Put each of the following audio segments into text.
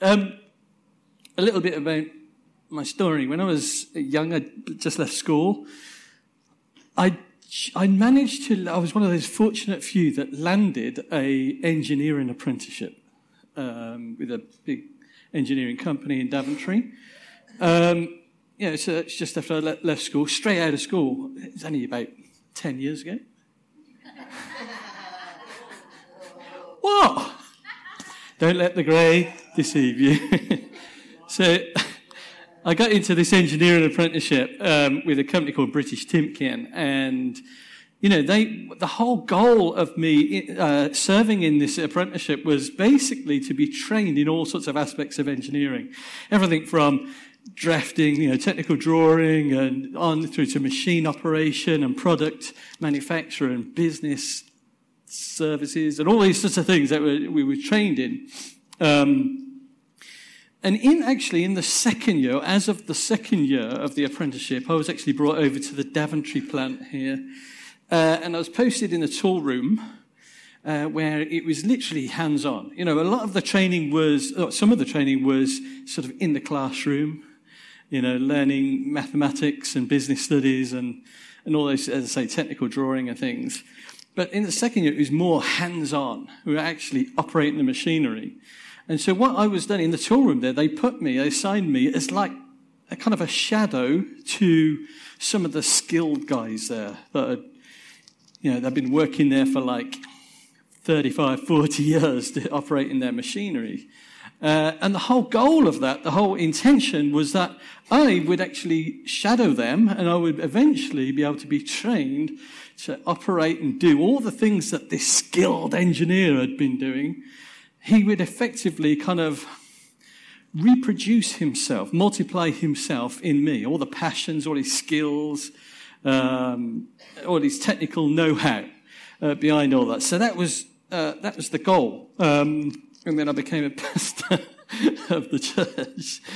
Um, a little bit about my story. When I was young, I just left school. I I managed to. I was one of those fortunate few that landed a engineering apprenticeship um, with a big engineering company in Daventry. Um, know, so it's just after I left school, straight out of school. It's only about ten years ago. what? Don't let the grey deceive you. so I got into this engineering apprenticeship um, with a company called British Timken, and you know, they the whole goal of me uh, serving in this apprenticeship was basically to be trained in all sorts of aspects of engineering, everything from drafting, you know, technical drawing, and on through to machine operation and product manufacture and business services and all these sorts of things that we were trained in. Um, and in actually, in the second year, as of the second year of the apprenticeship, I was actually brought over to the Daventry plant here. Uh, and I was posted in a tool room uh, where it was literally hands on. You know, a lot of the training was, oh, some of the training was sort of in the classroom, you know, learning mathematics and business studies and, and all those, as I say, technical drawing and things. But in the second year, it was more hands on. We were actually operating the machinery. And so what I was doing in the tool room there, they put me, they assigned me as like a kind of a shadow to some of the skilled guys there that had, you know, they've been working there for like 35, 40 years in their machinery. Uh, and the whole goal of that, the whole intention was that I would actually shadow them and I would eventually be able to be trained to operate and do all the things that this skilled engineer had been doing. He would effectively kind of reproduce himself, multiply himself in me, all the passions, all his skills, um, all his technical know-how uh, behind all that. So that was uh, that was the goal. Um, and then I became a pastor of the church.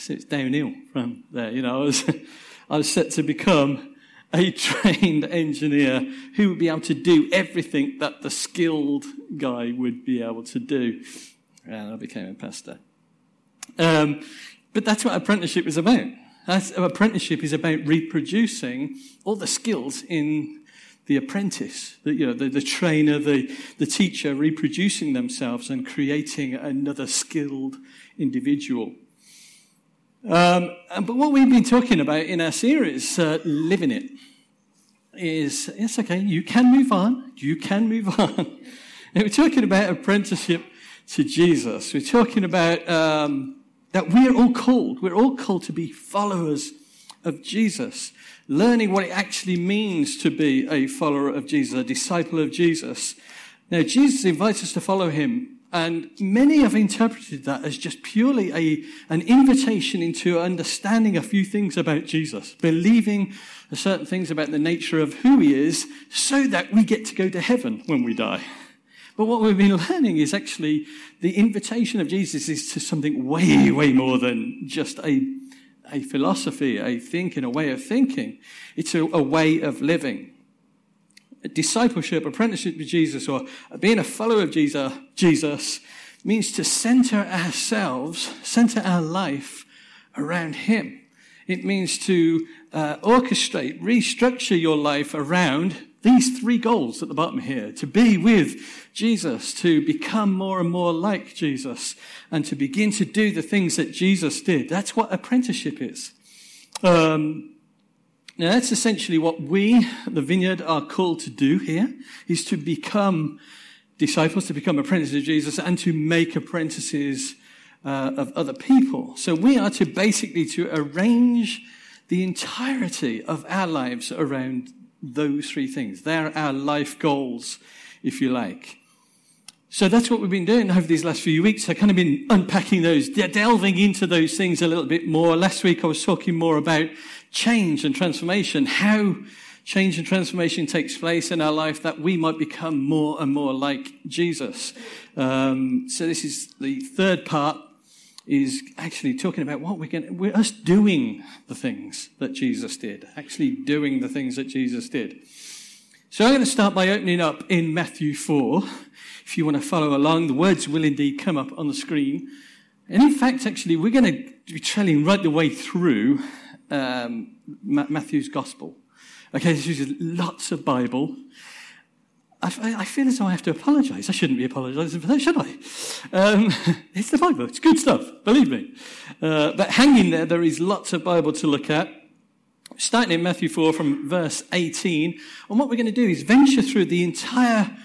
So it's downhill from there. You know, I was, I was set to become a trained engineer who would be able to do everything that the skilled guy would be able to do. And I became a pastor. Um, but that's what apprenticeship is about. That's, apprenticeship is about reproducing all the skills in the apprentice, the, you know, the, the trainer, the, the teacher reproducing themselves and creating another skilled individual. Um, but what we've been talking about in our series, uh, Living It, is yes, okay, you can move on. You can move on. and we're talking about apprenticeship to Jesus. We're talking about um, that we're all called. We're all called to be followers of Jesus learning what it actually means to be a follower of Jesus, a disciple of Jesus. Now, Jesus invites us to follow him, and many have interpreted that as just purely a, an invitation into understanding a few things about Jesus, believing certain things about the nature of who he is, so that we get to go to heaven when we die. But what we've been learning is actually the invitation of Jesus is to something way, way more than just a a philosophy, a thinking, a way of thinking. It's a, a way of living. Discipleship, apprenticeship with Jesus, or being a follower of Jesus, Jesus means to center ourselves, center our life around Him. It means to uh, orchestrate, restructure your life around these three goals at the bottom here to be with Jesus, to become more and more like Jesus, and to begin to do the things that Jesus did. That's what apprenticeship is. Um, now, that's essentially what we, the vineyard, are called to do here, is to become disciples, to become apprentices of Jesus, and to make apprentices uh, of other people. So we are to basically to arrange the entirety of our lives around those three things. They're our life goals, if you like. So that's what we've been doing over these last few weeks. I've kind of been unpacking those, delving into those things a little bit more. Last week I was talking more about change and transformation, how change and transformation takes place in our life that we might become more and more like Jesus. Um, so this is the third part is actually talking about what we're going we're us doing the things that Jesus did, actually doing the things that Jesus did. So I'm going to start by opening up in Matthew 4. If you want to follow along, the words will indeed come up on the screen. And in fact, actually, we're going to be trailing right the way through um, Matthew's Gospel. Okay, this is lots of Bible. I, I, feel as though I have to apologize. I shouldn't be apologizing for that, should I? Um, it's the Bible. It's good stuff, believe me. Uh, but hanging there, there is lots of Bible to look at. Starting in Matthew 4 from verse 18. And what we're going to do is venture through the entire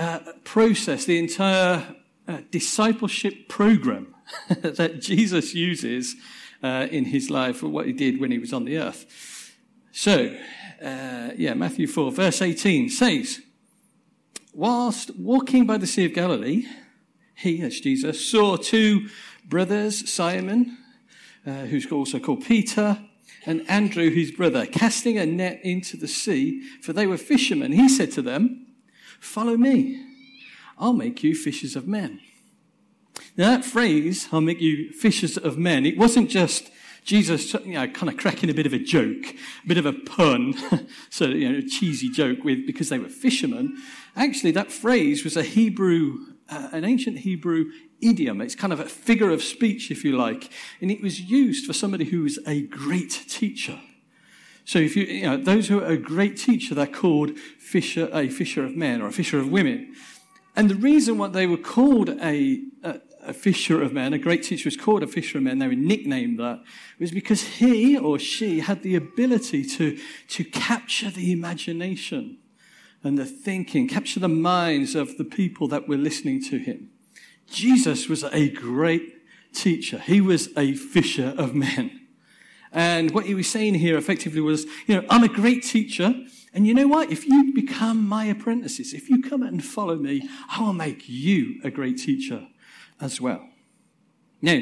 uh, process, the entire uh, discipleship program that Jesus uses uh, in his life, or what he did when he was on the earth. So, uh, yeah, Matthew 4, verse 18 says, Whilst walking by the Sea of Galilee, he, as Jesus, saw two brothers, Simon, uh, who's also called Peter, and Andrew, his brother, casting a net into the sea, for they were fishermen. He said to them, Follow me. I'll make you fishers of men. Now, that phrase, I'll make you fishers of men, it wasn't just Jesus, you know, kind of cracking a bit of a joke, a bit of a pun, so, you know, a cheesy joke with, because they were fishermen. Actually, that phrase was a Hebrew, uh, an ancient Hebrew idiom. It's kind of a figure of speech, if you like. And it was used for somebody who was a great teacher. So if you, you know, those who are a great teacher, they're called fisher, a fisher of men or a fisher of women. And the reason why they were called a, a, a fisher of men, a great teacher was called a fisher of men, they were nicknamed that, was because he or she had the ability to, to capture the imagination and the thinking, capture the minds of the people that were listening to him. Jesus was a great teacher. He was a fisher of men. And what he was saying here effectively was, you know, I'm a great teacher. And you know what? If you become my apprentices, if you come and follow me, I will make you a great teacher as well. Now,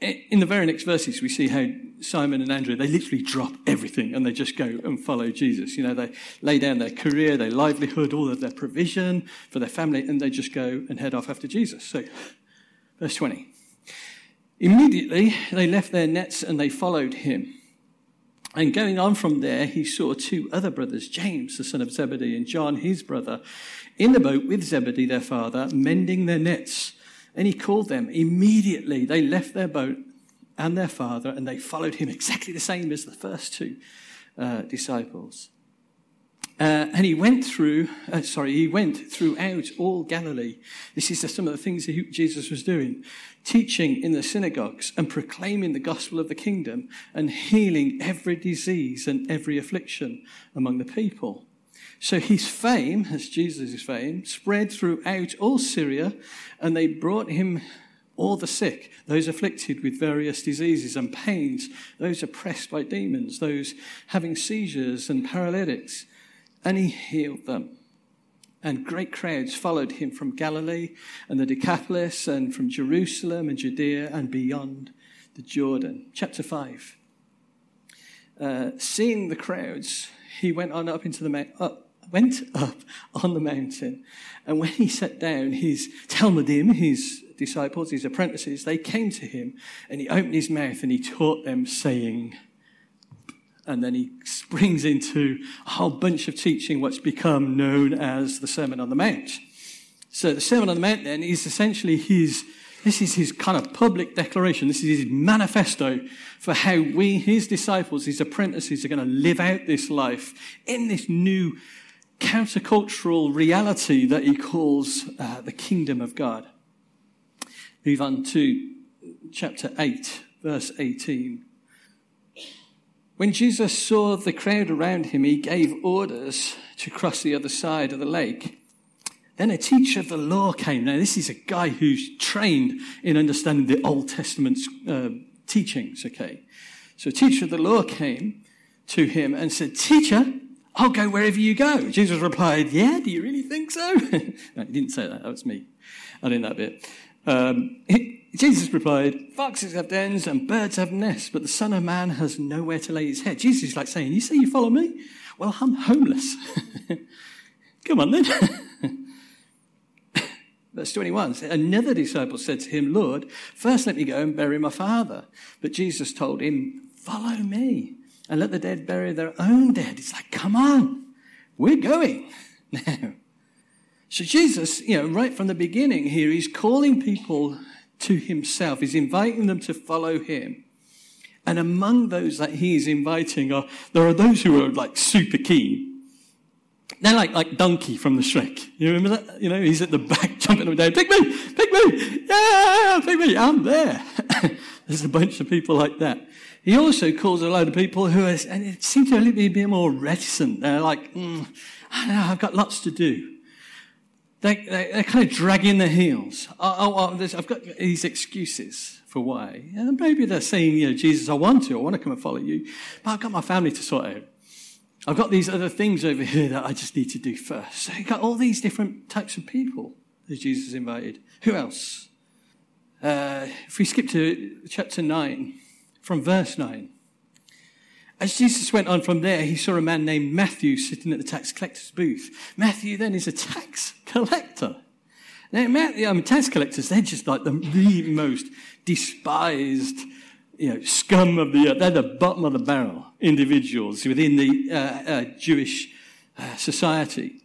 in the very next verses, we see how Simon and Andrew, they literally drop everything and they just go and follow Jesus. You know, they lay down their career, their livelihood, all of their provision for their family, and they just go and head off after Jesus. So, verse 20. Immediately, they left their nets and they followed him. And going on from there, he saw two other brothers, James, the son of Zebedee, and John, his brother, in the boat with Zebedee, their father, mending their nets. And he called them. Immediately, they left their boat and their father, and they followed him exactly the same as the first two uh, disciples. Uh, and he went through, uh, sorry, he went throughout all Galilee. This is some of the things that Jesus was doing. Teaching in the synagogues and proclaiming the gospel of the kingdom and healing every disease and every affliction among the people. So his fame, as Jesus' fame, spread throughout all Syria, and they brought him all the sick, those afflicted with various diseases and pains, those oppressed by demons, those having seizures and paralytics, and he healed them. And great crowds followed him from Galilee and the Decapolis and from Jerusalem and Judea and beyond the Jordan. Chapter 5. Uh, seeing the crowds, he went on up into the up went up on the mountain. And when he sat down, his Talmidim, his disciples, his apprentices, they came to him and he opened his mouth and he taught them saying, and then he springs into a whole bunch of teaching what's become known as the Sermon on the Mount. So the Sermon on the Mount then is essentially his, this is his kind of public declaration. This is his manifesto for how we, his disciples, his apprentices, are going to live out this life in this new countercultural reality that he calls uh, the kingdom of God. Move on to chapter 8, verse 18. When Jesus saw the crowd around him, he gave orders to cross the other side of the lake. Then a teacher of the law came. Now, this is a guy who's trained in understanding the Old Testament's uh, teachings, okay? So a teacher of the law came to him and said, Teacher, I'll go wherever you go. Jesus replied, Yeah, do you really think so? no, he didn't say that. That was me. I didn't that bit. Um, Jesus replied, Foxes have dens and birds have nests, but the Son of Man has nowhere to lay his head. Jesus is like saying, You say you follow me? Well, I'm homeless. Come on then. Verse 21 Another disciple said to him, Lord, first let me go and bury my father. But Jesus told him, Follow me and let the dead bury their own dead. It's like, come on, we're going now. So Jesus, you know, right from the beginning here, he's calling people to himself. He's inviting them to follow him. And among those that he is inviting are, there are those who are like super keen. They're like, like Donkey from the Shrek. You remember that? You know, he's at the back jumping up and down. Pick me! Pick me! Yeah! Pick me! I'm there. There's a bunch of people like that. He also calls a load of people who are, and it seems to be a bit more reticent. They're like, mm, I know, I've got lots to do. They, they, are kind of dragging their heels. Oh, oh, oh I've got these excuses for why. And maybe they're saying, you know, Jesus, I want to, I want to come and follow you, but I've got my family to sort out. I've got these other things over here that I just need to do first. So you've got all these different types of people that Jesus invited. Who else? Uh, if we skip to chapter 9, from verse 9. As Jesus went on from there, he saw a man named Matthew sitting at the tax collector's booth. Matthew then is a tax collector. Now, Matthew, I mean, tax collectors, they're just like the, the most despised, you know, scum of the earth. They're the bottom of the barrel individuals within the uh, uh, Jewish uh, society.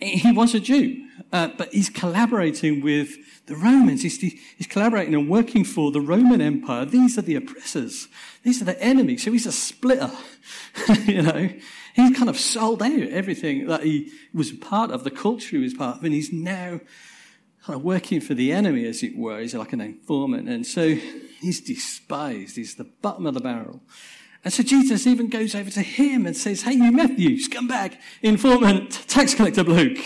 He was a Jew, uh, but he's collaborating with the Romans. He's, he's collaborating and working for the Roman Empire. These are the oppressors. These are the enemies. So he's a splitter. you know, he kind of sold out everything that he was part of, the culture he was part of, and he's now kind of working for the enemy, as it were. He's like an informant. And so he's despised. He's the bottom of the barrel. And so Jesus even goes over to him and says, Hey, you Matthew, scumbag, informant, tax collector bloke,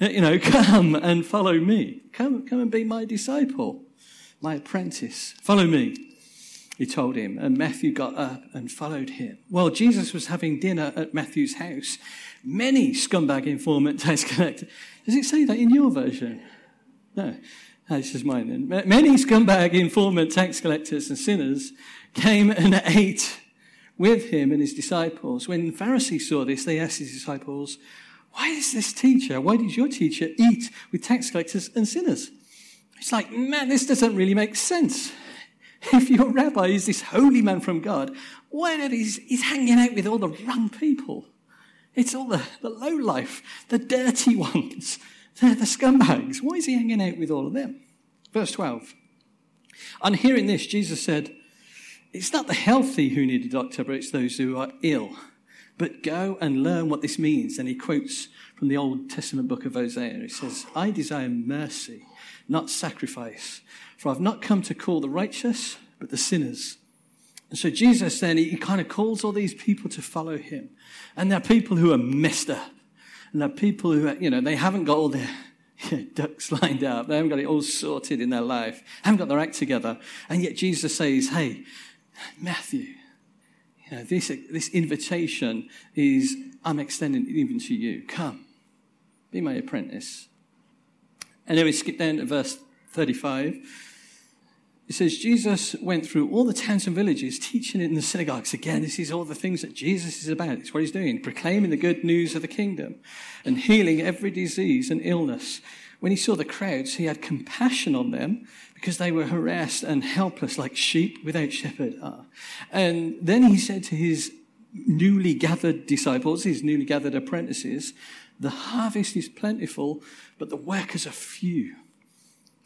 uh, you know, come and follow me. Come, come and be my disciple, my apprentice. Follow me, he told him. And Matthew got up and followed him. While Jesus was having dinner at Matthew's house, many scumbag, informant, tax collector. Does it say that in your version? No. That's just mine then. Many scumbag, informant, tax collectors, and sinners came and ate with him and his disciples. When the Pharisees saw this, they asked his disciples, Why is this teacher, why does your teacher eat with tax collectors and sinners? It's like, man, this doesn't really make sense. If your rabbi is this holy man from God, why not he's, he's hanging out with all the wrong people? It's all the, the low life, the dirty ones, the, the scumbags. Why is he hanging out with all of them? Verse 12. On hearing this, Jesus said, it's not the healthy who need a doctor, but it's those who are ill. But go and learn what this means. And he quotes from the Old Testament book of Hosea. He says, I desire mercy, not sacrifice. For I've not come to call the righteous, but the sinners. And so Jesus then, he kind of calls all these people to follow him. And they're people who are messed up. And they're people who, are, you know, they haven't got all their ducks lined up. They haven't got it all sorted in their life. Haven't got their act together. And yet Jesus says, hey, Matthew, you know, this, this invitation is, I'm extending it even to you. Come, be my apprentice. And then we skip down to verse 35. It says, Jesus went through all the towns and villages, teaching in the synagogues. Again, this is all the things that Jesus is about. It's what he's doing, proclaiming the good news of the kingdom and healing every disease and illness. When he saw the crowds, he had compassion on them because they were harassed and helpless like sheep without shepherd are. And then he said to his newly gathered disciples, his newly gathered apprentices, the harvest is plentiful, but the workers are few.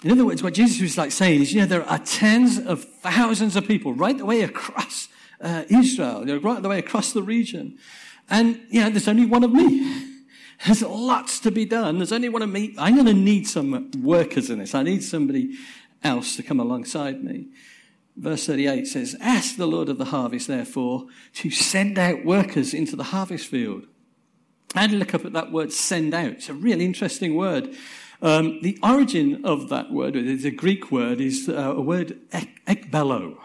In other words, what Jesus was like saying is, you know, there are tens of thousands of people right the way across uh, Israel, you know, right the way across the region. And, you know, there's only one of me. There's lots to be done. There's only one of me. I'm going to need some workers in this. I need somebody else to come alongside me. Verse 38 says, Ask the Lord of the harvest, therefore, to send out workers into the harvest field. To look up at that word send out. It's a really interesting word. Um, the origin of that word, it's a Greek word, is uh, a word ek- ekbelo.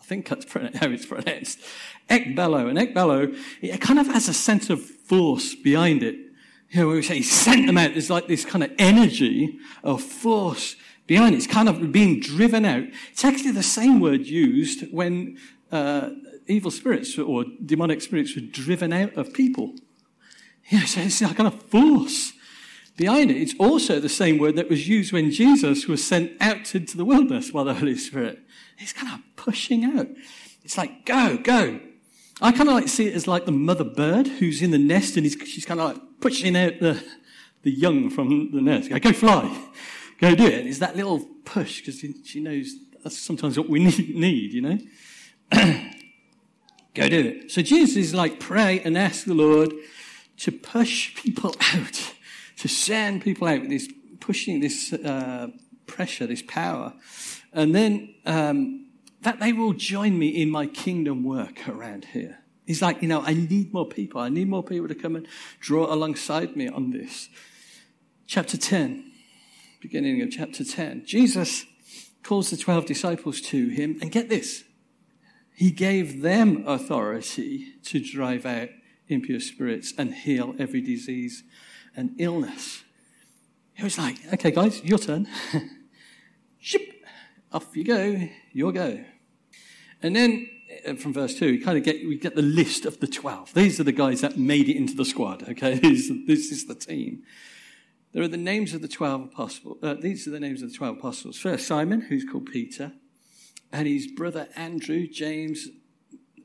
I think that's how it's pronounced. Ekbelo. And ekbelo, it kind of has a sense of force behind it. You know, we say sent them out. There's like this kind of energy of force behind it. It's kind of being driven out. It's actually the same word used when uh, evil spirits or demonic spirits were driven out of people. Yeah, so it's a kind of force behind it. It's also the same word that was used when Jesus was sent out into the wilderness by the Holy Spirit. He's kind of pushing out. It's like, go, go. I kind of like see it as like the mother bird who's in the nest and she's kind of like pushing out the, the young from the nest. Go, go fly go do it. It's that little push because she knows that's sometimes what we need, you know? Go do it. So Jesus is like, pray and ask the Lord to push people out, to send people out with this pushing, this uh, pressure, this power. And then um, that they will join me in my kingdom work around here. He's like, you know, I need more people. I need more people to come and draw alongside me on this. Chapter 10, beginning of chapter 10. Jesus calls the 12 disciples to him, and get this, he gave them authority to drive out impure spirits and heal every disease and illness. It was like, okay, guys, your turn. Ship, off you go, your go. And then uh, from verse 2, we kind of get, we get the list of the 12. These are the guys that made it into the squad, okay? This, this is the team. There are the names of the 12 apostles. Uh, these are the names of the 12 apostles. First, Simon, who's called Peter, and his brother Andrew, James,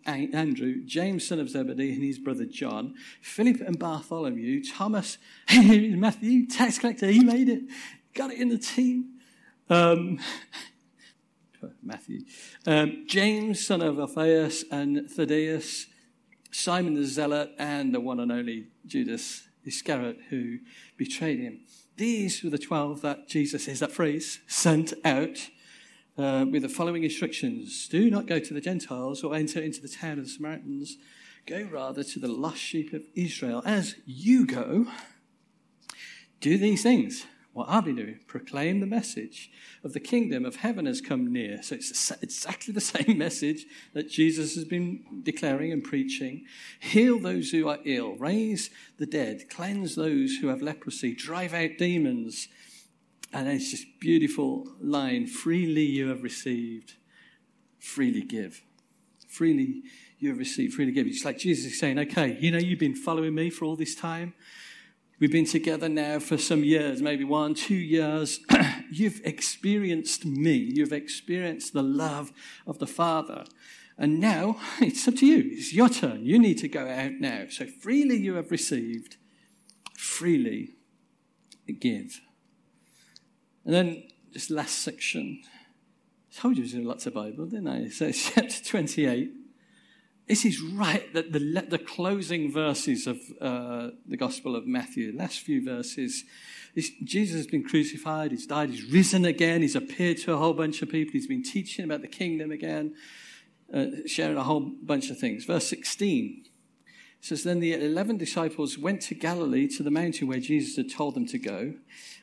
Andrew, James, son of Zebedee, and his brother John, Philip and Bartholomew, Thomas, Matthew, tax collector, he made it, got it in the team. Um, Matthew. Um, James, son of Alphaeus, and Thaddeus, Simon the Zealot, and the one and only Judas Iscariot who betrayed him. These were the 12 that Jesus is that phrase, sent out uh, with the following instructions Do not go to the Gentiles or enter into the town of the Samaritans. Go rather to the lost sheep of Israel. As you go, do these things what doing, proclaim the message of the kingdom of heaven has come near. So it's exactly the same message that Jesus has been declaring and preaching. Heal those who are ill, raise the dead, cleanse those who have leprosy, drive out demons. And it's just beautiful line. Freely you have received, freely give. Freely you have received, freely give. It's like Jesus is saying, okay, you know, you've been following me for all this time. We've been together now for some years, maybe one, two years. You've experienced me. You've experienced the love of the Father. And now it's up to you. It's your turn. You need to go out now. So freely you have received, freely give. And then this last section. I told you there's lots of Bible, didn't I? So it's chapter 28. This is right at the, the closing verses of uh, the Gospel of Matthew, last few verses. This, Jesus has been crucified, he's died, he's risen again, he's appeared to a whole bunch of people, he's been teaching about the kingdom again, uh, sharing a whole bunch of things. Verse 16 says, Then the 11 disciples went to Galilee to the mountain where Jesus had told them to go.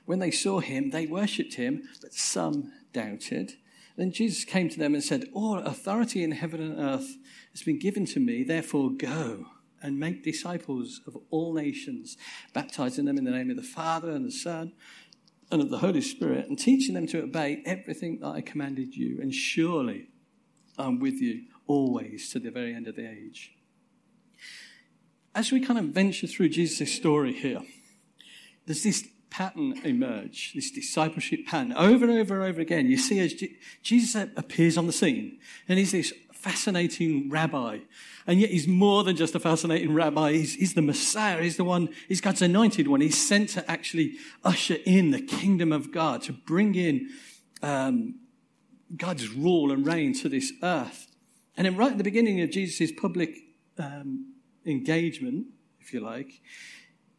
When they saw him, they worshipped him, but some doubted. Then Jesus came to them and said, All authority in heaven and earth has been given to me, therefore go and make disciples of all nations, baptizing them in the name of the Father and the Son and of the Holy Spirit, and teaching them to obey everything that I commanded you. And surely I'm with you always to the very end of the age. As we kind of venture through Jesus' story here, there's this pattern emerge, this discipleship pattern. Over and over and over again, you see as Jesus appears on the scene, and he's this fascinating rabbi. And yet he's more than just a fascinating rabbi. He's, he's, the Messiah. He's the one, he's God's anointed one. He's sent to actually usher in the kingdom of God, to bring in um, God's rule and reign to this earth. And then right at the beginning of Jesus' public um, engagement, if you like,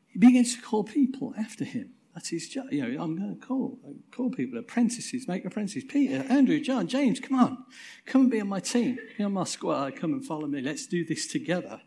he begins to call people after him. That's. You know, I'm going to call, call people, apprentices, make apprentices. Peter, Andrew, John, James, come on. Come and be on my team. Be on my squad. Come and follow me. Let's do this together.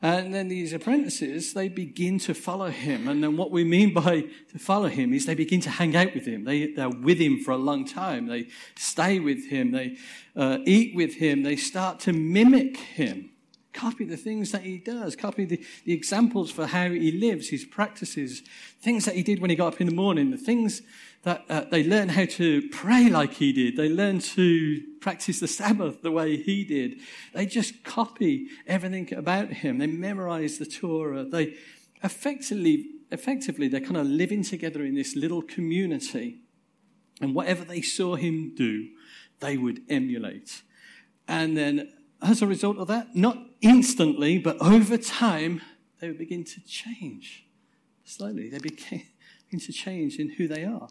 And then these apprentices, they begin to follow him. And then what we mean by to follow him is they begin to hang out with him. They, they're with him for a long time. They stay with him. They uh, eat with him. They start to mimic him. Copy the things that he does. Copy the, the examples for how he lives, his practices, things that he did when he got up in the morning, the things that uh, they learn how to pray like he did. They learn to practice the Sabbath the way he did. They just copy everything about him. They memorize the Torah. They effectively, effectively, they're kind of living together in this little community. And whatever they saw him do, they would emulate. And then as a result of that, not instantly, but over time, they would begin to change. Slowly, they begin to change in who they are.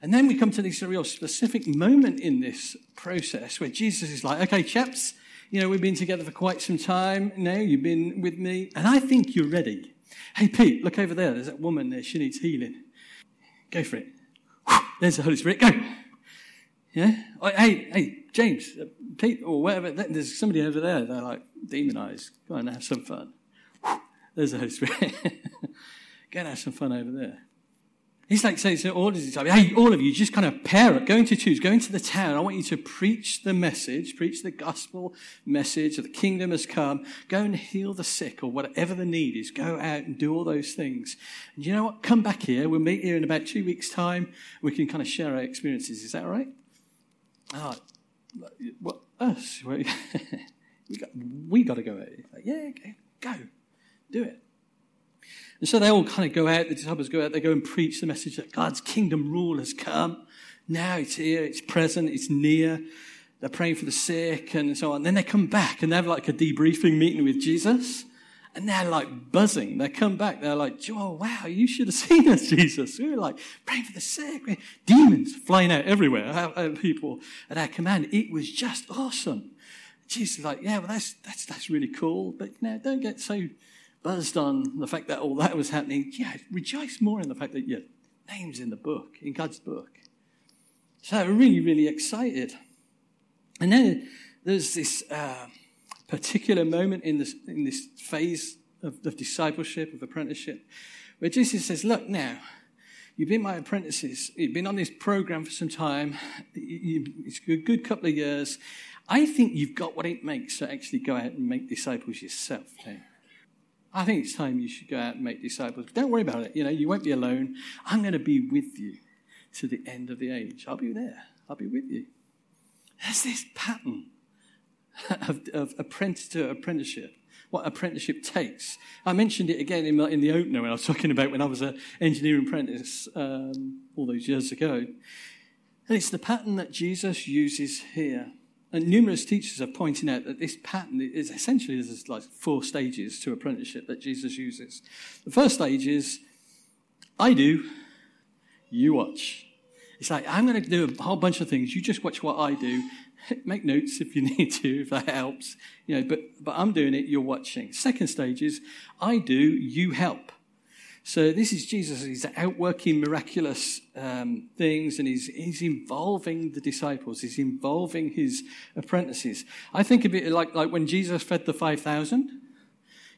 And then we come to this real specific moment in this process where Jesus is like, okay, chaps, you know, we've been together for quite some time now. You've been with me, and I think you're ready. Hey, Pete, look over there. There's that woman there. She needs healing. Go for it. There's the Holy Spirit. Go. Yeah? Hey, hey, James, uh, Pete, or whatever. There's somebody over there. They're like demonized. Go and have some fun. There's the Holy Spirit. Go and have some fun over there. He's like saying to all of his disciples, hey, all of you, just kind of pair up, go into twos, go into the town. I want you to preach the message, preach the gospel message of the kingdom has come. Go and heal the sick or whatever the need is. Go out and do all those things. And you know what? Come back here. We'll meet here in about two weeks' time. We can kind of share our experiences. Is that right? Oh, what, us? we got, we got to go out. Like, yeah, go. Do it. And so they all kind of go out, the disciples go out, they go and preach the message that God's kingdom rule has come. Now it's here, it's present, it's near. They're praying for the sick and so on. Then they come back and they have like a debriefing meeting with Jesus. And they're like buzzing. They come back. They're like, oh, wow, you should have seen us, Jesus. We were like praying for the sick. Demons flying out everywhere. People at our command. It was just awesome. Jesus is like, yeah, well, that's, that's, that's really cool. But, you know, don't get so buzzed on the fact that all that was happening, yeah, rejoice more in the fact that your name's in the book, in God's book. So really, really excited. And then there's this uh, particular moment in this, in this phase of, of discipleship, of apprenticeship, where Jesus says, Look now, you've been my apprentices, you've been on this program for some time, it's a good couple of years. I think you've got what it makes to actually go out and make disciples yourself. I think it's time you should go out and make disciples. Don't worry about it. You know, you won't be alone. I'm going to be with you to the end of the age. I'll be there. I'll be with you. There's this pattern of, of apprentice to apprenticeship. What apprenticeship takes. I mentioned it again in, my, in the opener when I was talking about when I was an engineering apprentice um, all those years ago. And it's the pattern that Jesus uses here. And numerous teachers are pointing out that this pattern is essentially there's like four stages to apprenticeship that Jesus uses. The first stage is I do, you watch. It's like I'm going to do a whole bunch of things. You just watch what I do. Make notes if you need to, if that helps. You know, but but I'm doing it. You're watching. Second stage is I do, you help. So this is Jesus. He's outworking miraculous um, things, and he's he's involving the disciples. He's involving his apprentices. I think of it like like when Jesus fed the five thousand.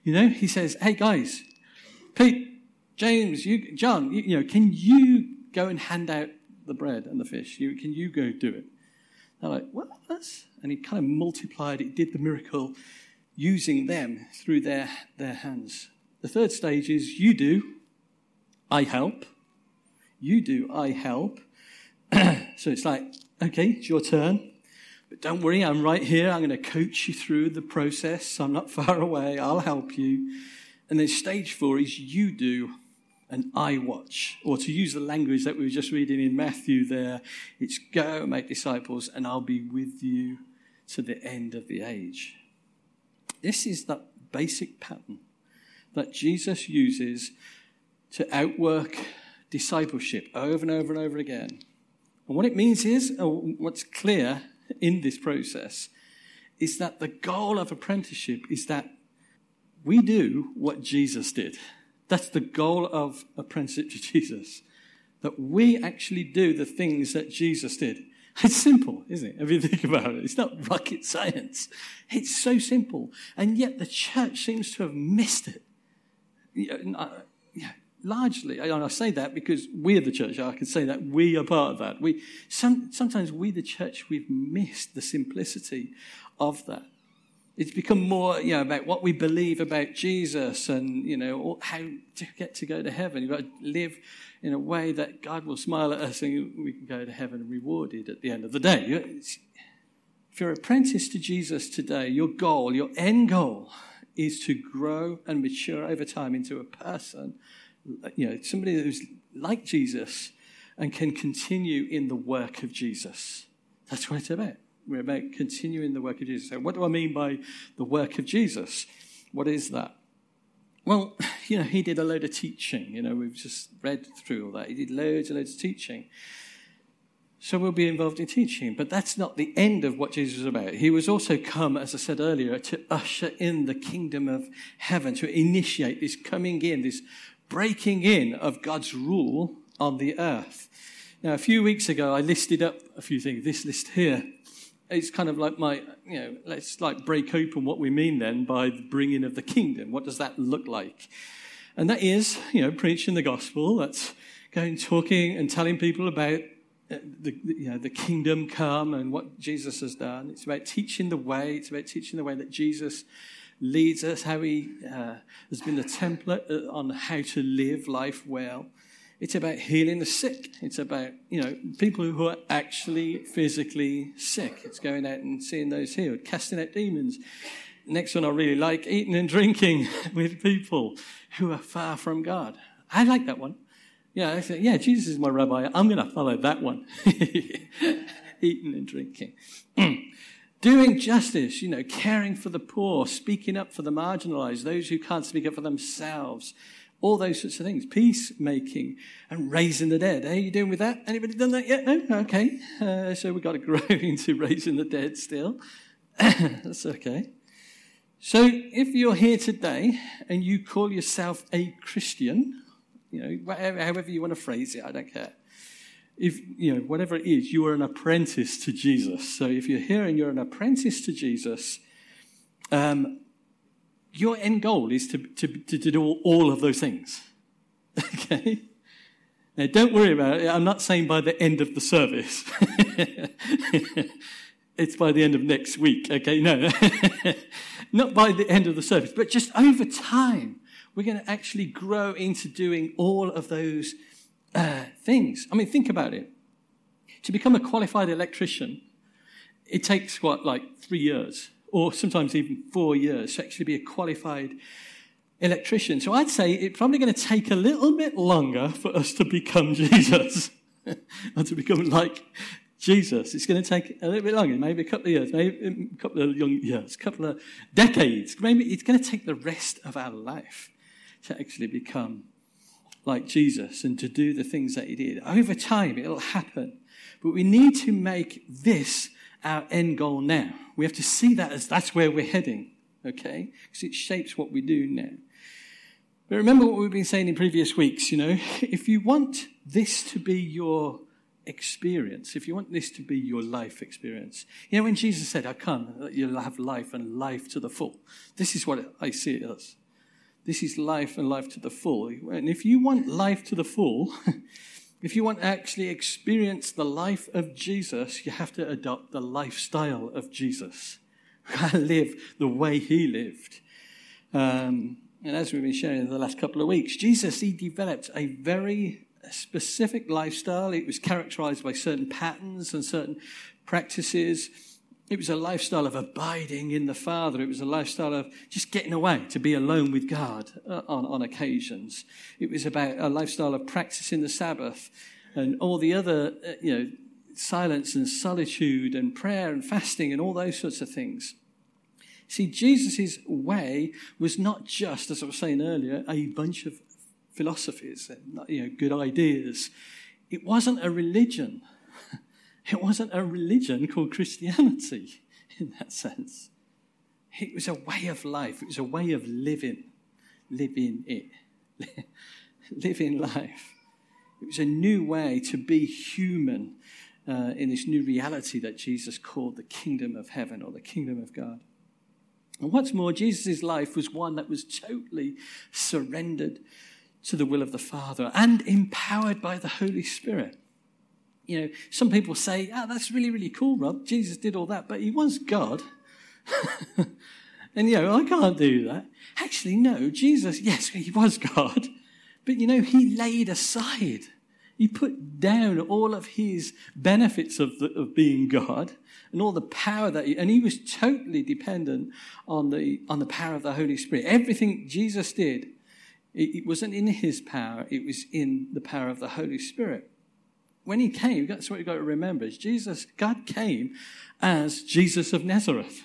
You know, he says, "Hey guys, Pete, James, you, John, you, you, know, can you go and hand out the bread and the fish? You, can you go do it?" They're like, "What?" And he kind of multiplied it, did the miracle, using them through their their hands. The third stage is you do, I help. You do, I help. so it's like, okay, it's your turn. But don't worry, I'm right here. I'm going to coach you through the process. I'm not far away. I'll help you. And then stage four is you do and I watch. Or to use the language that we were just reading in Matthew there, it's go make disciples and I'll be with you to the end of the age. This is that basic pattern that Jesus uses to outwork discipleship over and over and over again. And what it means is, what's clear in this process, is that the goal of apprenticeship is that we do what Jesus did. That's the goal of apprenticeship to Jesus. That we actually do the things that Jesus did. It's simple, isn't it? If you think about it, it's not rocket science. It's so simple. And yet the church seems to have missed it. Largely, I say that because we're the church. I can say that we are part of that. We some, sometimes we, the church, we've missed the simplicity of that. It's become more, you know, about what we believe about Jesus and you know how to get to go to heaven. You've got to live in a way that God will smile at us and we can go to heaven rewarded at the end of the day. If you're apprentice to Jesus today, your goal, your end goal, is to grow and mature over time into a person you know, somebody who's like Jesus and can continue in the work of Jesus. That's what it's about. We're about continuing the work of Jesus. So, what do I mean by the work of Jesus? What is that? Well, you know, he did a load of teaching. You know, we've just read through all that. He did loads and loads of teaching. So we'll be involved in teaching. But that's not the end of what Jesus was about. He was also come, as I said earlier, to usher in the kingdom of heaven, to initiate this coming in, this breaking in of God's rule on the earth. Now, a few weeks ago, I listed up a few things. This list here it's kind of like my, you know, let's like break open what we mean then by the bringing of the kingdom. What does that look like? And that is, you know, preaching the gospel. That's going, talking and telling people about uh, the, you know, the kingdom come and what Jesus has done. It's about teaching the way. It's about teaching the way that Jesus leads us, how he uh, has been the template uh, on how to live life well. It's about healing the sick. It's about, you know, people who are actually physically sick. It's going out and seeing those healed, casting out demons. Next one I really like, eating and drinking with people who are far from God. I like that one. Yeah, I say, yeah, Jesus is my rabbi. I'm going to follow that one. eating and drinking. Doing justice, you know, caring for the poor, speaking up for the marginalized, those who can't speak up for themselves all those sorts of things. Peacemaking and raising the dead. Are you doing with that? Anybody done that yet? No? Okay. Uh, so we've got to grow into raising the dead still. That's okay. So if you're here today and you call yourself a Christian, you know, whatever, however you want to phrase it, I don't care. If, you know, whatever it is, you are an apprentice to Jesus. So if you're here and you're an apprentice to Jesus, um, your end goal is to, to, to, do all of those things. Okay? Now, don't worry about it. I'm not saying by the end of the service. it's by the end of next week. Okay? No. not by the end of the service, but just over time, we're going to actually grow into doing all of those uh, things. I mean, think about it. To become a qualified electrician, it takes what, like three years or sometimes even four years to actually be a qualified electrician. So I'd say it's probably going to take a little bit longer for us to become Jesus and to become like Jesus. It's going to take a little bit longer, maybe a couple of years, maybe um, a couple of young years, a couple of decades. Maybe it's going to take the rest of our life to actually become like Jesus and to do the things that he did. Over time, it'll happen. But we need to make this our end goal now. We have to see that as that's where we're heading, okay? Because it shapes what we do now. But remember what we've been saying in previous weeks, you know, if you want this to be your experience, if you want this to be your life experience, you know, when Jesus said, I come, that you'll have life and life to the full, this is what I see it as. This is life and life to the full. And if you want life to the full, If you want to actually experience the life of Jesus, you have to adopt the lifestyle of Jesus. live the way he lived. Um, and as we've been sharing in the last couple of weeks, Jesus, he developed a very specific lifestyle. It was characterized by certain patterns and certain practices. It was a lifestyle of abiding in the Father. It was a lifestyle of just getting away to be alone with God uh, on, on occasions. It was about a lifestyle of practicing the Sabbath and all the other, uh, you know, silence and solitude and prayer and fasting and all those sorts of things. See, Jesus' way was not just, as I was saying earlier, a bunch of philosophies and you know, good ideas. It wasn't a religion. It wasn't a religion called Christianity in that sense. It was a way of life, it was a way of living, living it, living life. It was a new way to be human uh, in this new reality that Jesus called the kingdom of heaven or the kingdom of God. And what's more, Jesus' life was one that was totally surrendered to the will of the Father and empowered by the Holy Spirit you know, some people say, oh, that's really, really cool, Rob. Jesus did all that, but he was God. and, you know, I can't do that. Actually, no, Jesus, yes, he was God. But, you know, he laid aside, he put down all of his benefits of, the, of being God and all the power that he, and he was totally dependent on the, on the power of the Holy Spirit. Everything Jesus did, it, it wasn't in his power, it was in the power of the Holy Spirit when he came, that's what you've got to remember, is Jesus, God came as Jesus of Nazareth.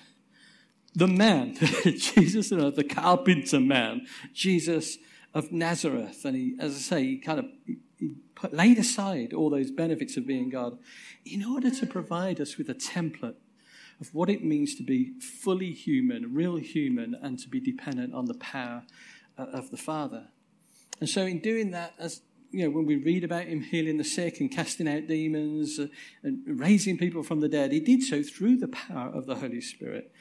The man, Jesus, the carpenter man, Jesus of Nazareth. And he, as I say, he kind of he put, laid aside all those benefits of being God in order to provide us with a template of what it means to be fully human, real human, and to be dependent on the power uh, of the Father. And so, in doing that, as you know, when we read about him healing the sick and casting out demons uh, and raising people from the dead, he did so through the power of the Holy Spirit.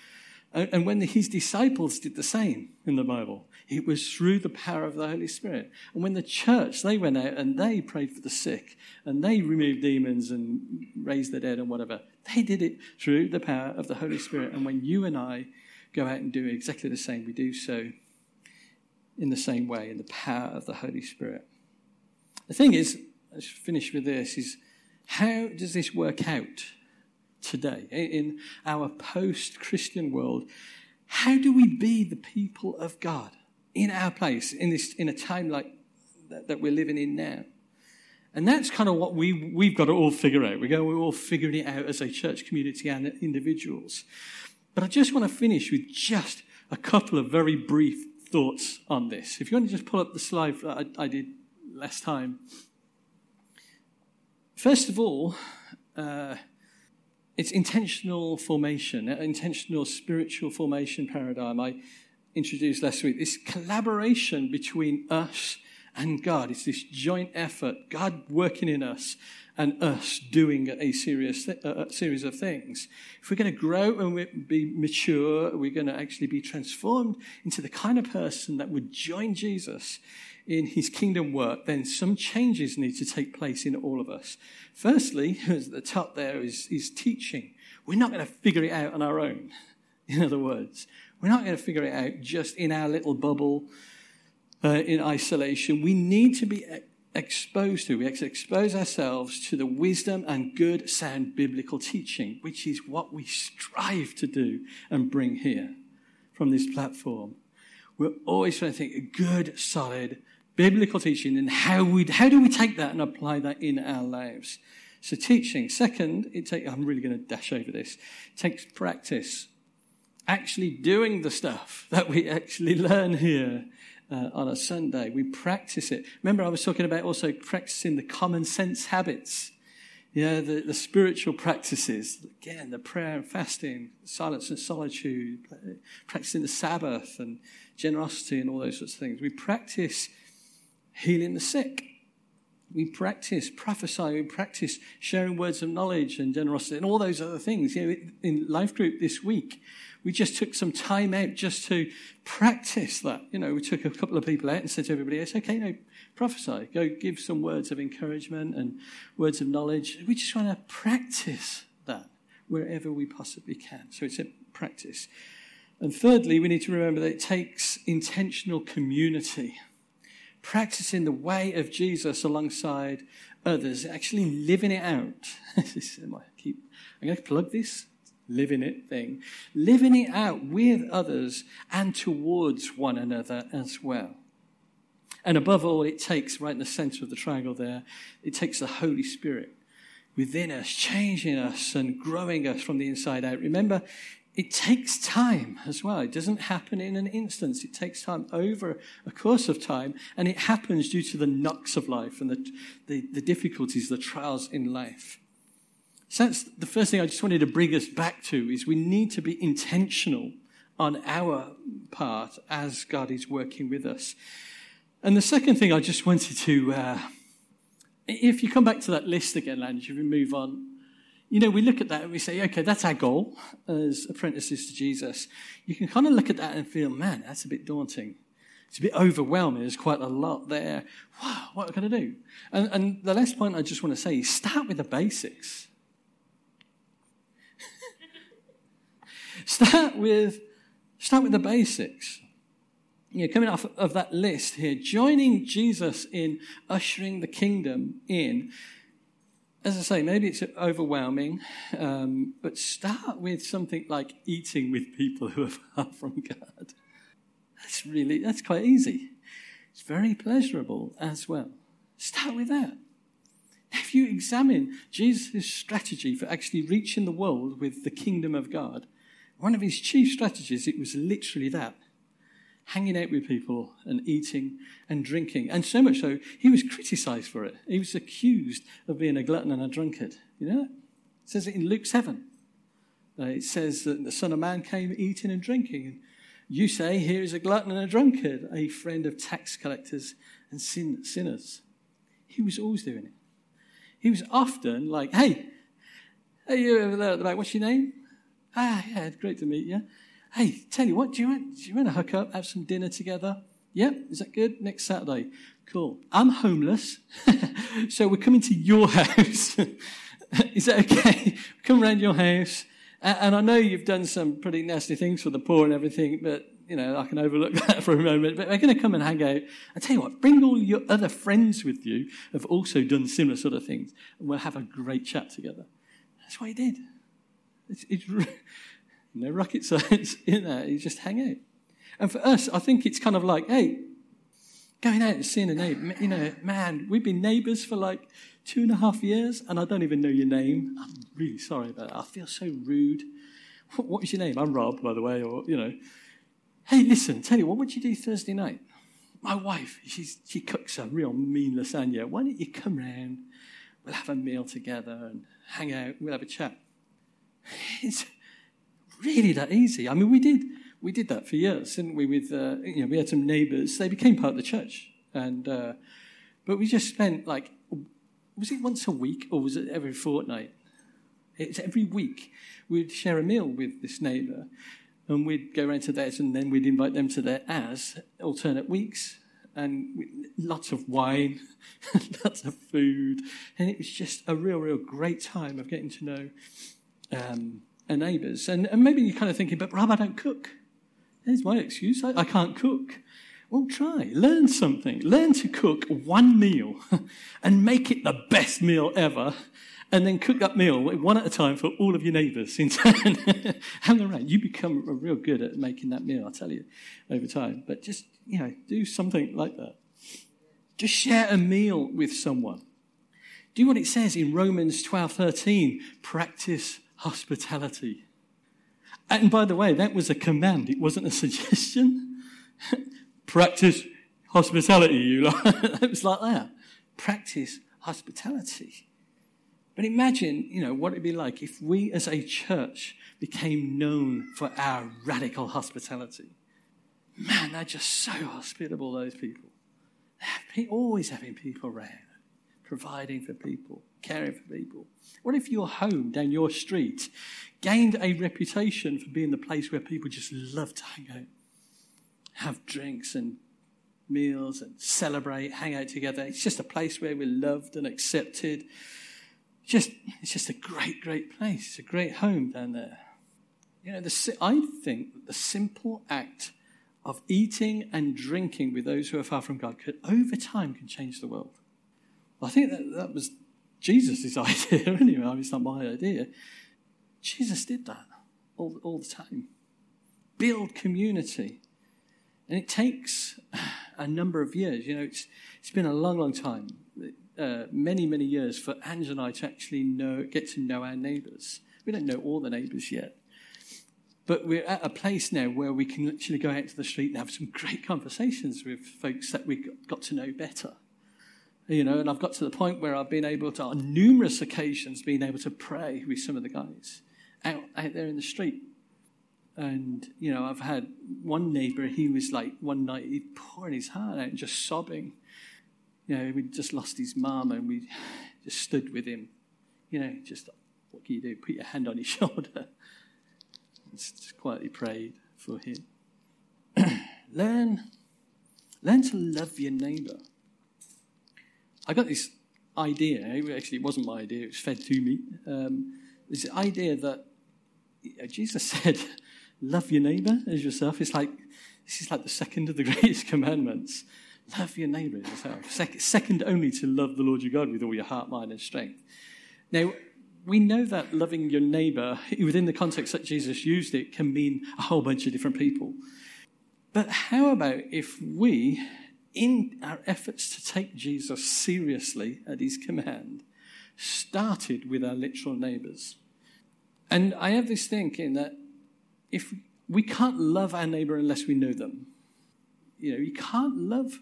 And when his disciples did the same in the Bible, it was through the power of the Holy Spirit. And when the church, they went out and they prayed for the sick and they removed demons and raised the dead and whatever, they did it through the power of the Holy Spirit. And when you and I go out and do exactly the same, we do so in the same way, in the power of the Holy Spirit. The thing is, let's finish with this, is how does this work out? today, in our post Christian world, how do we be the people of God in our place, in, this, in a time like that, that we're living in now? And that's kind of what we, we've got to all figure out. We're, going, we're all figuring it out as a church community and individuals. But I just want to finish with just a couple of very brief thoughts on this. If you want to just pull up the slide I, I did last time. First of all, uh, it's intentional formation, intentional spiritual formation paradigm I introduced last week. This collaboration between us and God. It's this joint effort, God working in us and us doing a serious th- a series of things. If we're going to grow and be mature, we're going to actually be transformed into the kind of person that would join Jesus in his kingdom work, then some changes need to take place in all of us. Firstly, at the top there is, is teaching. We're not going to figure it out on our own. In other words, we're not going to figure it out just in our little bubble, uh, in isolation. We need to be exposed to, we expose ourselves to the wisdom and good, sound biblical teaching, which is what we strive to do and bring here from this platform. We're always trying to think good, solid, biblical teaching and how we how do we take that and apply that in our lives? So teaching. Second it take, i'm really going to dash over this. It takes practice. Actually doing the stuff that we actually learn here uh, on a sunday. We practice it. Remember i was talking about also practicing the common sense habits? Yeah, the, the spiritual practices, again, the prayer and fasting, silence and solitude, practicing the Sabbath and generosity and all those sorts of things. We practice healing the sick. We practice prophesy, we practice sharing words of knowledge and generosity and all those other things. You know, in life group this week, we just took some time out just to practice that. You know, we took a couple of people out and said to everybody, it's okay, no, prophesy. Go give some words of encouragement and words of knowledge. We just want to practice that wherever we possibly can. So it's a practice. And thirdly, we need to remember that it takes intentional community practicing the way of Jesus alongside others, actually living it out. keep, I'm going to plug this living it thing, living it out with others and towards one another as well. And above all, it takes, right in the center of the triangle there, it takes the Holy Spirit within us, changing us and growing us from the inside out. Remember, it takes time as well. It doesn't happen in an instance. It takes time over a course of time, and it happens due to the knocks of life and the, the, the difficulties, the trials in life. So that's the first thing I just wanted to bring us back to is we need to be intentional on our part as God is working with us. And the second thing I just wanted to, uh, if you come back to that list again, Lange, if we move on, you know, we look at that and we say, okay, that's our goal as apprentices to Jesus. You can kind of look at that and feel, man, that's a bit daunting. It's a bit overwhelming. There's quite a lot there. Wow, what can I do? And, and the last point I just want to say is start with the basics. start with start with the basics. You know, coming off of that list here, joining Jesus in ushering the kingdom in as I say, maybe it's overwhelming, um, but start with something like eating with people who are far from God. That's really, that's quite easy. It's very pleasurable as well. Start with that. If you examine Jesus' strategy for actually reaching the world with the kingdom of God, one of his chief strategies, it was literally that. Hanging out with people and eating and drinking. And so much so, he was criticized for it. He was accused of being a glutton and a drunkard. You know? It says it in Luke 7. Uh, it says that the Son of Man came eating and drinking. And You say, Here is a glutton and a drunkard, a friend of tax collectors and sin- sinners. He was always doing it. He was often like, Hey, hey, you over there at the back, what's your name? Ah, yeah, great to meet you. Hey, tell you what, do you want, do you want to hook up, have some dinner together? Yep, is that good? Next Saturday. Cool. I'm homeless, so we're coming to your house. is that okay? Come around your house. And I know you've done some pretty nasty things for the poor and everything, but you know, I can overlook that for a moment. But we're going to come and hang out. I tell you what, bring all your other friends with you who've also done similar sort of things, and we'll have a great chat together. That's what he did. It's, it's no rocket science in that. You just hang out. And for us, I think it's kind of like, hey, going out and seeing a neighbor. You know, man, we've been neighbors for like two and a half years, and I don't even know your name. I'm really sorry about that. I feel so rude. What, What is your name? I'm Rob, by the way, or, you know. Hey, listen, tell you what, would you do Thursday night? My wife, she's, she cooks a real mean lasagna. Why don't you come round? We'll have a meal together and hang out. We'll have a chat. really that easy. I mean, we did we did that for years, didn't we? With uh, you know, we had some neighbours. They became part of the church, and uh, but we just spent like was it once a week or was it every fortnight? It's every week. We'd share a meal with this neighbour, and we'd go around to theirs, and then we'd invite them to their as alternate weeks, and lots of wine, lots of food, and it was just a real, real great time of getting to know. Um, and neighbours. And, and maybe you're kind of thinking, but Rob, I don't cook. There's my excuse. I, I can't cook. Well, try. Learn something. Learn to cook one meal and make it the best meal ever. And then cook that meal one at a time for all of your neighbours in turn. Hang around. You become real good at making that meal, I'll tell you, over time. But just, you know, do something like that. Just share a meal with someone. Do what it says in Romans 12 13. Practice hospitality. And by the way, that was a command, it wasn't a suggestion. Practice hospitality, you lot. it was like that. Practice hospitality. But imagine, you know, what it'd be like if we as a church became known for our radical hospitality. Man, they're just so hospitable, those people. They're always having people around, providing for people, caring for people. What if your home down your street gained a reputation for being the place where people just love to hang out, have drinks and meals and celebrate, hang out together? It's just a place where we're loved and accepted. Just, it's just a great, great place. It's a great home down there. You know, the, I think that the simple act of eating and drinking with those who are far from God could, over time, can change the world. I think that, that was Jesus' idea anyway. It's not my idea. Jesus did that all, all the time. Build community. And it takes a number of years. You know, it's, it's been a long, long time, uh, many, many years for Ange and I to actually know, get to know our neighbours. We don't know all the neighbours yet. But we're at a place now where we can literally go out to the street and have some great conversations with folks that we got to know better. You know, and I've got to the point where I've been able to, on numerous occasions, been able to pray with some of the guys out, out there in the street. And, you know, I've had one neighbor, he was like, one night, he pouring his heart out and just sobbing. You know, we just lost his mum and we just stood with him. You know, just, what can you do? Put your hand on his shoulder. Just quietly prayed for him. learn, learn to love your neighbor. I got this idea. Actually, it wasn't my idea. It was fed to me. Um, this idea that Jesus said, "Love your neighbor as yourself." It's like this is like the second of the greatest commandments. Love your neighbor as yourself. Second, second only to love the Lord your God with all your heart, mind, and strength. Now, we know that loving your neighbor, within the context that Jesus used it, can mean a whole bunch of different people. But how about if we in our efforts to take Jesus seriously at his command, started with our literal neighbors. And I have this thinking that if we can't love our neighbor unless we know them. you know, you can't love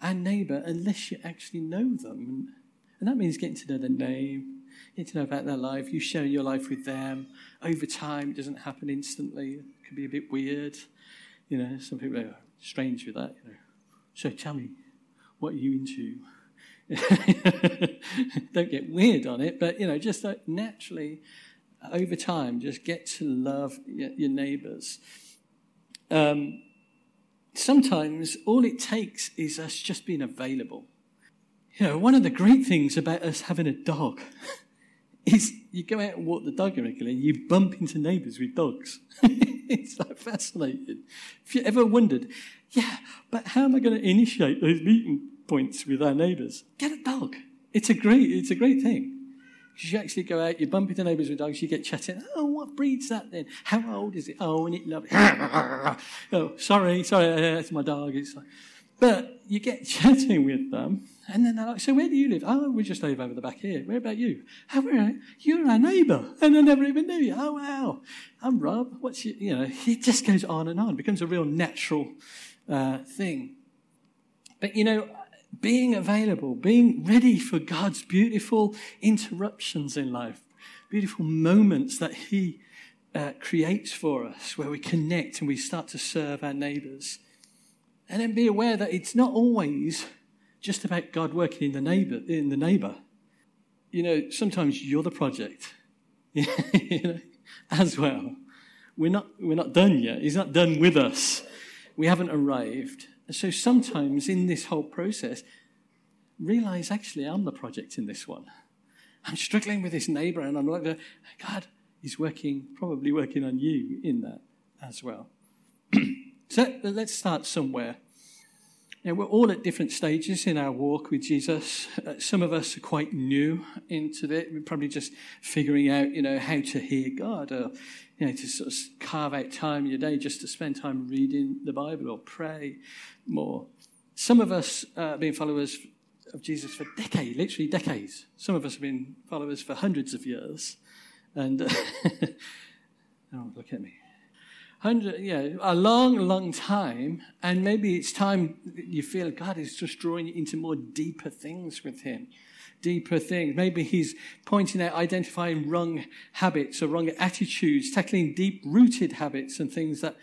our neighbor unless you actually know them. And that means getting to know their name, getting to know about their life, you share your life with them. Over time, it doesn't happen instantly. It can be a bit weird. You know, some people are strange with that. You know, so tell me, what are you into? Don't get weird on it, but you know, just like naturally, over time, just get to love your, neighbors. Um, sometimes all it takes is us just being available. You know, one of the great things about us having a dog is you go out and walk the dog regularly and you bump into neighbours with dogs. it's like fascinating. If you ever wondered, yeah, but how am I going to initiate those meeting points with our neighbours? Get a dog. It's a great, it's a great thing. Because you actually go out, you bump into neighbours with dogs, you get chatting. Oh, what breed's that then? How old is it? Oh, and it loves. oh, sorry, sorry, uh, it's my dog. It's like, but you get chatting with them, and then they're like, "So where do you live? Oh, we just live over the back here. Where about you? Oh, where? You're our neighbour, and I never even knew you. Oh, wow. I'm Rob. What's your? You know, it just goes on and on. It becomes a real natural uh, thing. But you know, being available, being ready for God's beautiful interruptions in life, beautiful moments that He uh, creates for us where we connect and we start to serve our neighbors. And then be aware that it's not always just about God working in the neighbor, in the neighbor. You know, sometimes you're the project, you know, as well. We're not, we're not done yet. He's not done with us. We haven't arrived. And so sometimes in this whole process, realize actually I'm the project in this one. I'm struggling with this neighbor and I'm like, God, he's working, probably working on you in that as well. so let's start somewhere. Now, we're all at different stages in our walk with Jesus. Uh, some of us are quite new into it. We're probably just figuring out, you know, how to hear God or, you know, to sort of carve out time in your day just to spend time reading the Bible or pray more. Some of us uh, being followers of Jesus for decades, literally decades. Some of us have been followers for hundreds of years. And, uh, oh, look at me hundred, yeah, a long, long time, and maybe it's time you feel God is just drawing you into more deeper things with Him, deeper things. Maybe He's pointing out, identifying wrong habits or wrong attitudes, tackling deep-rooted habits and things that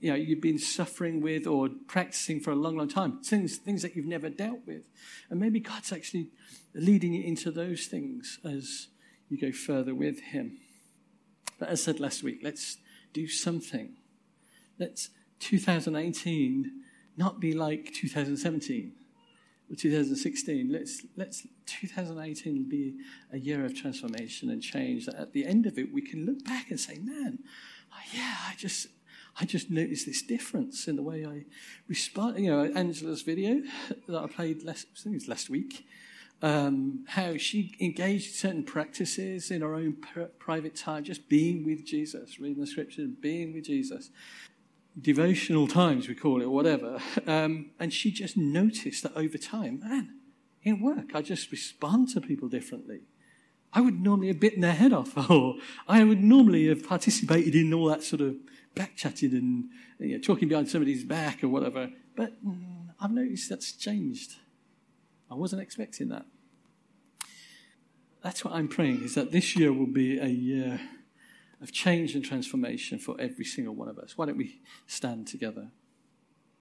you know you've been suffering with or practicing for a long, long time, things things that you've never dealt with, and maybe God's actually leading you into those things as you go further with Him. But as I said last week, let's do something. Let's 2018 not be like 2017 or 2016. Let's, let's 2018 be a year of transformation and change. That at the end of it, we can look back and say, man, oh, yeah, I just, I just noticed this difference in the way I respond. You know, Angela's video that I played last, I think it was last week, um, how she engaged certain practices in her own pr- private time, just being with Jesus, reading the scriptures, being with Jesus. Devotional times, we call it, or whatever. Um, and she just noticed that over time, man, in work, I just respond to people differently. I would normally have bitten their head off, or I would normally have participated in all that sort of back chatting and you know, talking behind somebody's back or whatever. But mm, I've noticed that's changed. I wasn't expecting that. That's what I'm praying, is that this year will be a year of change and transformation for every single one of us. Why don't we stand together?